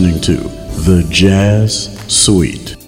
Listening to The Jazz Suite.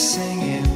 singing.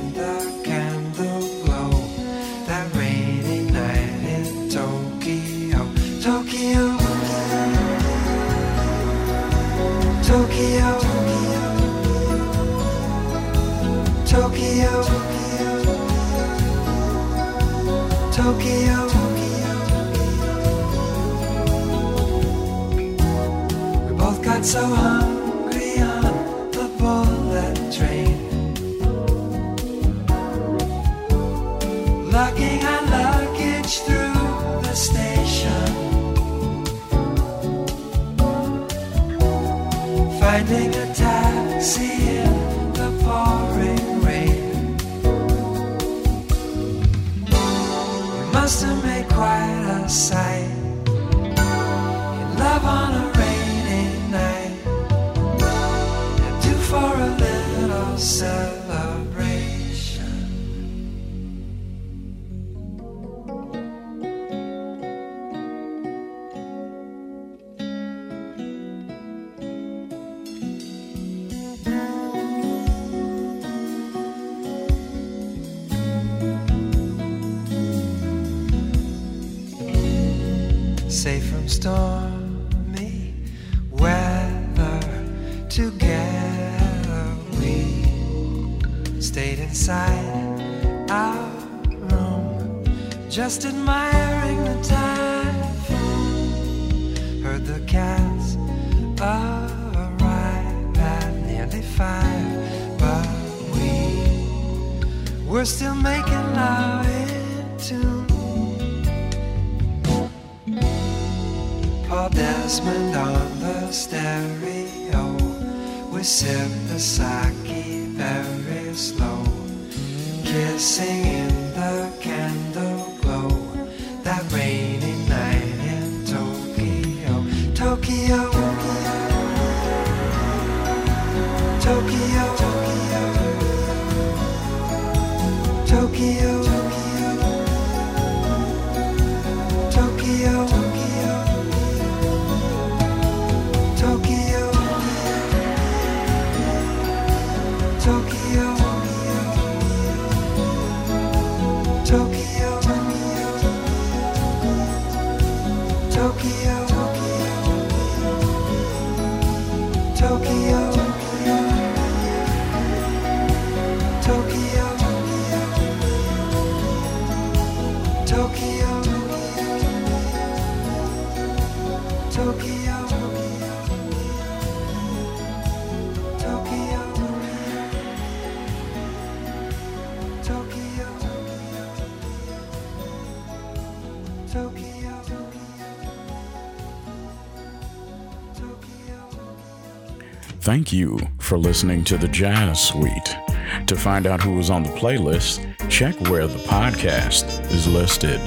The stereo. We sip the sake very slow, kissing in the candle glow. That rainy night in Tokyo, Tokyo, Tokyo, Tokyo, Tokyo. Tokyo. you for listening to the Jazz Suite. To find out who was on the playlist, check where the podcast is listed.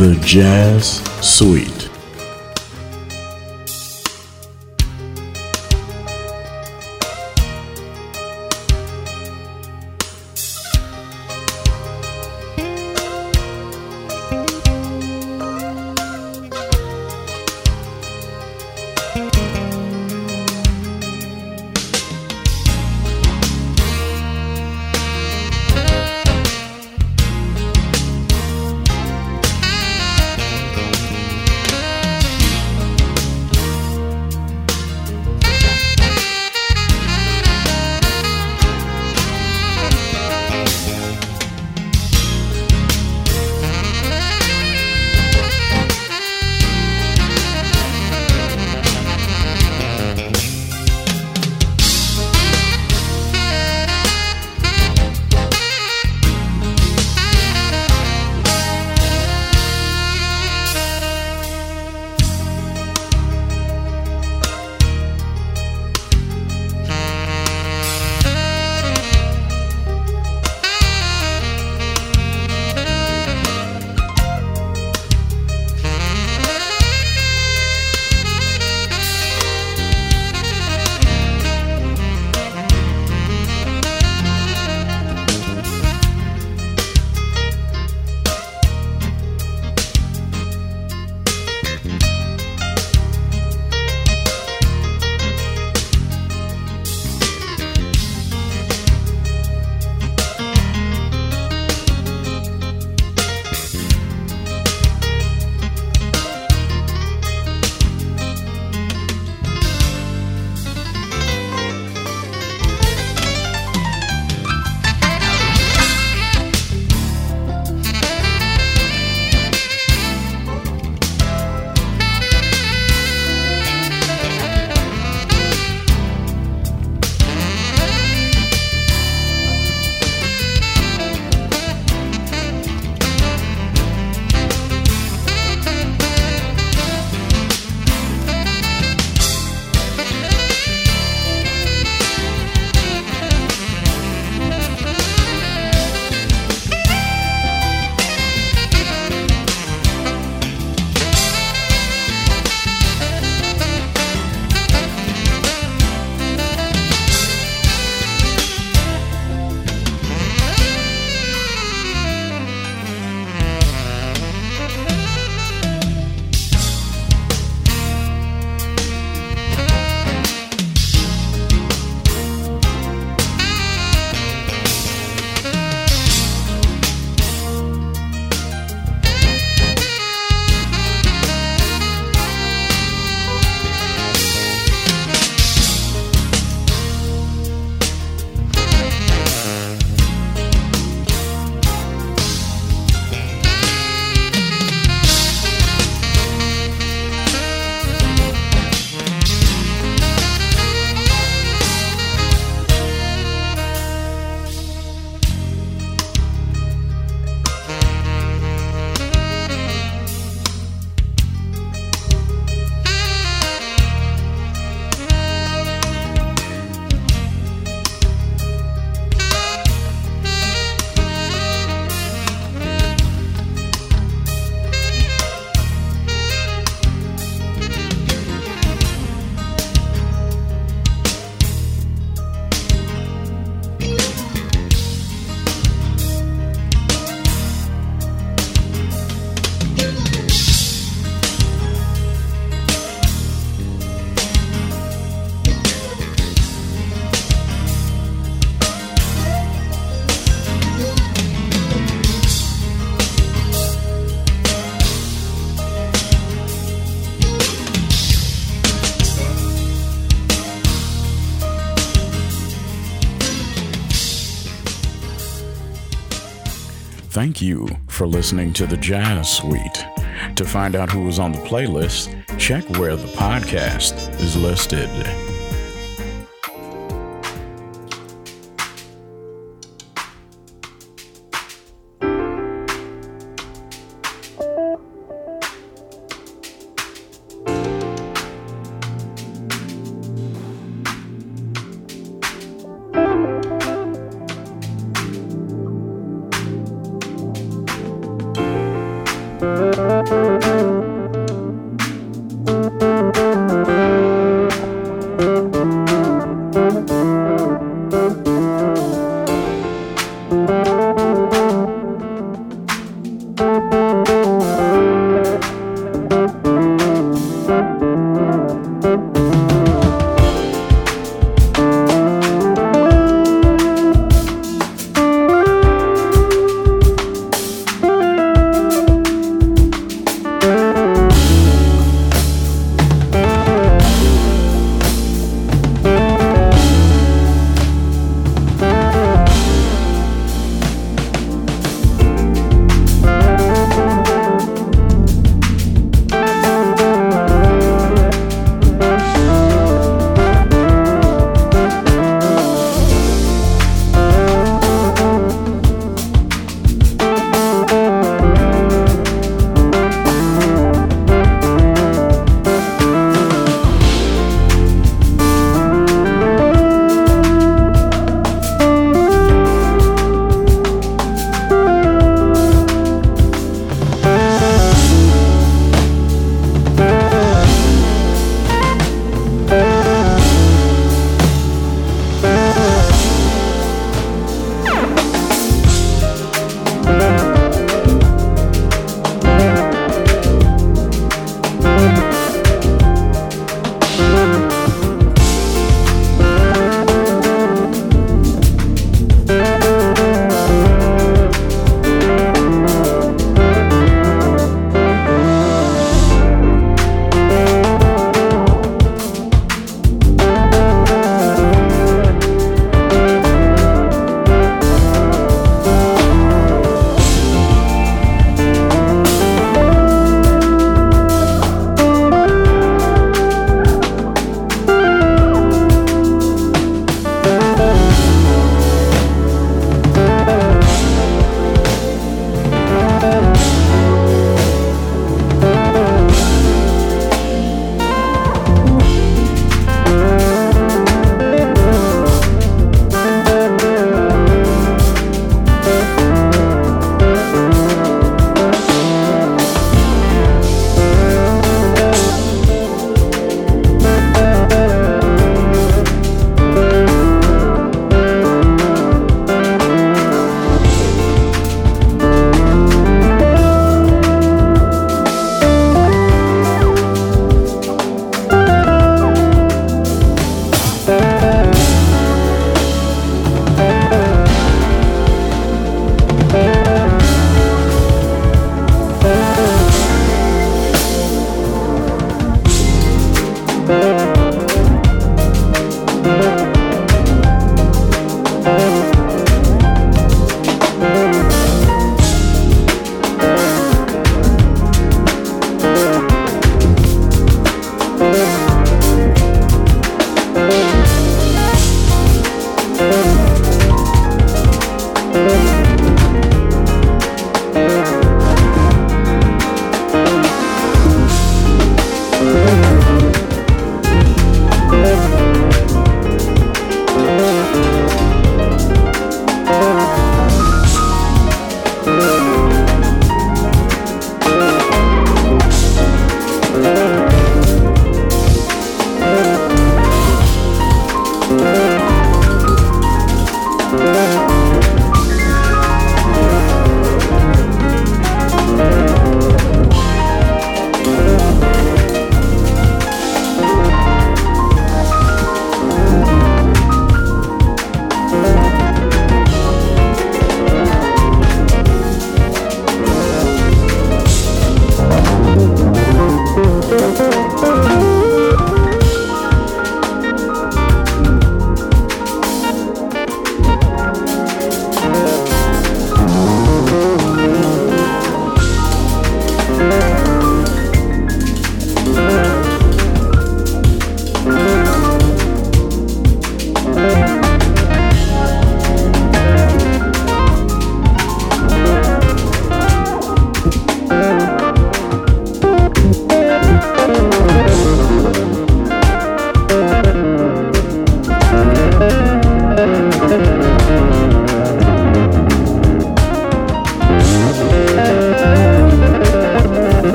The Jazz Suite. Thank you for listening to the Jazz Suite. To find out who was on the playlist, check where the podcast is listed.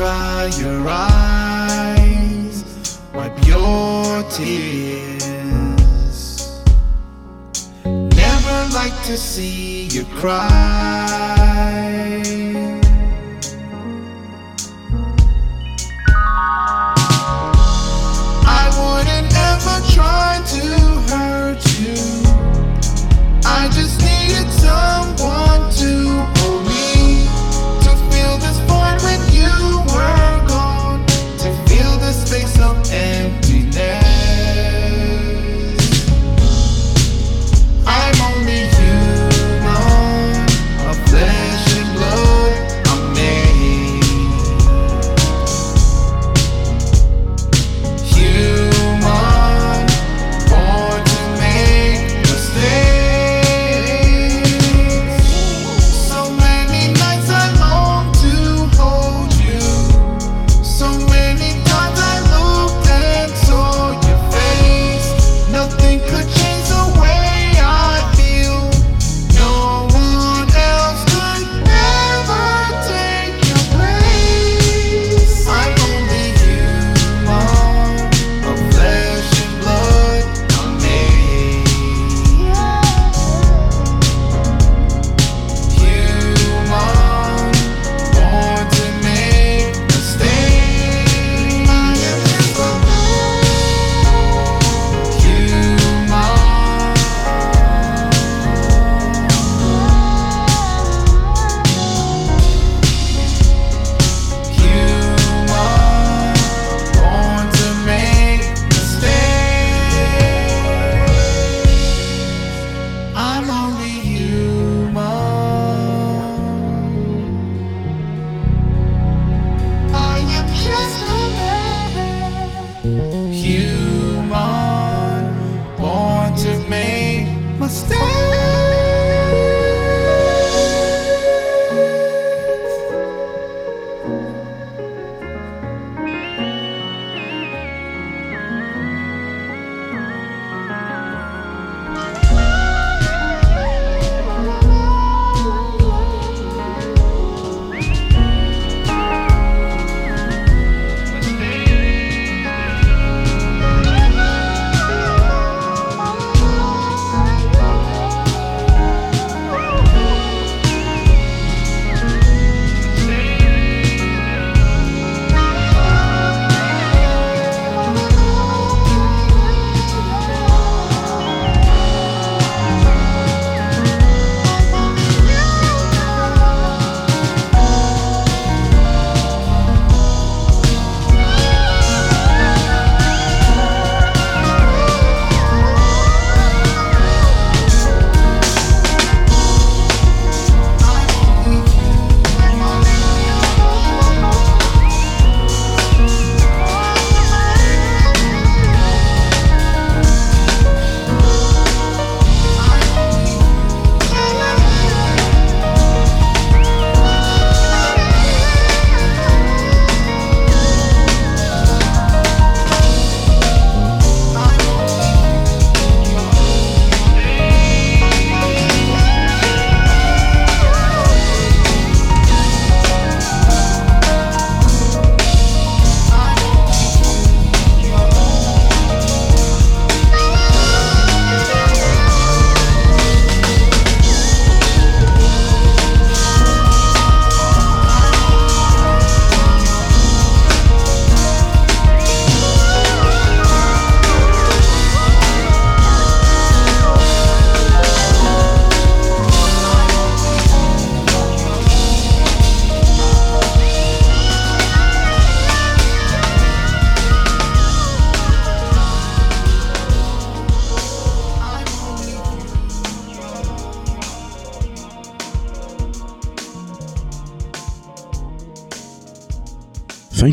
dry your eyes, wipe your tears. Never like to see you cry.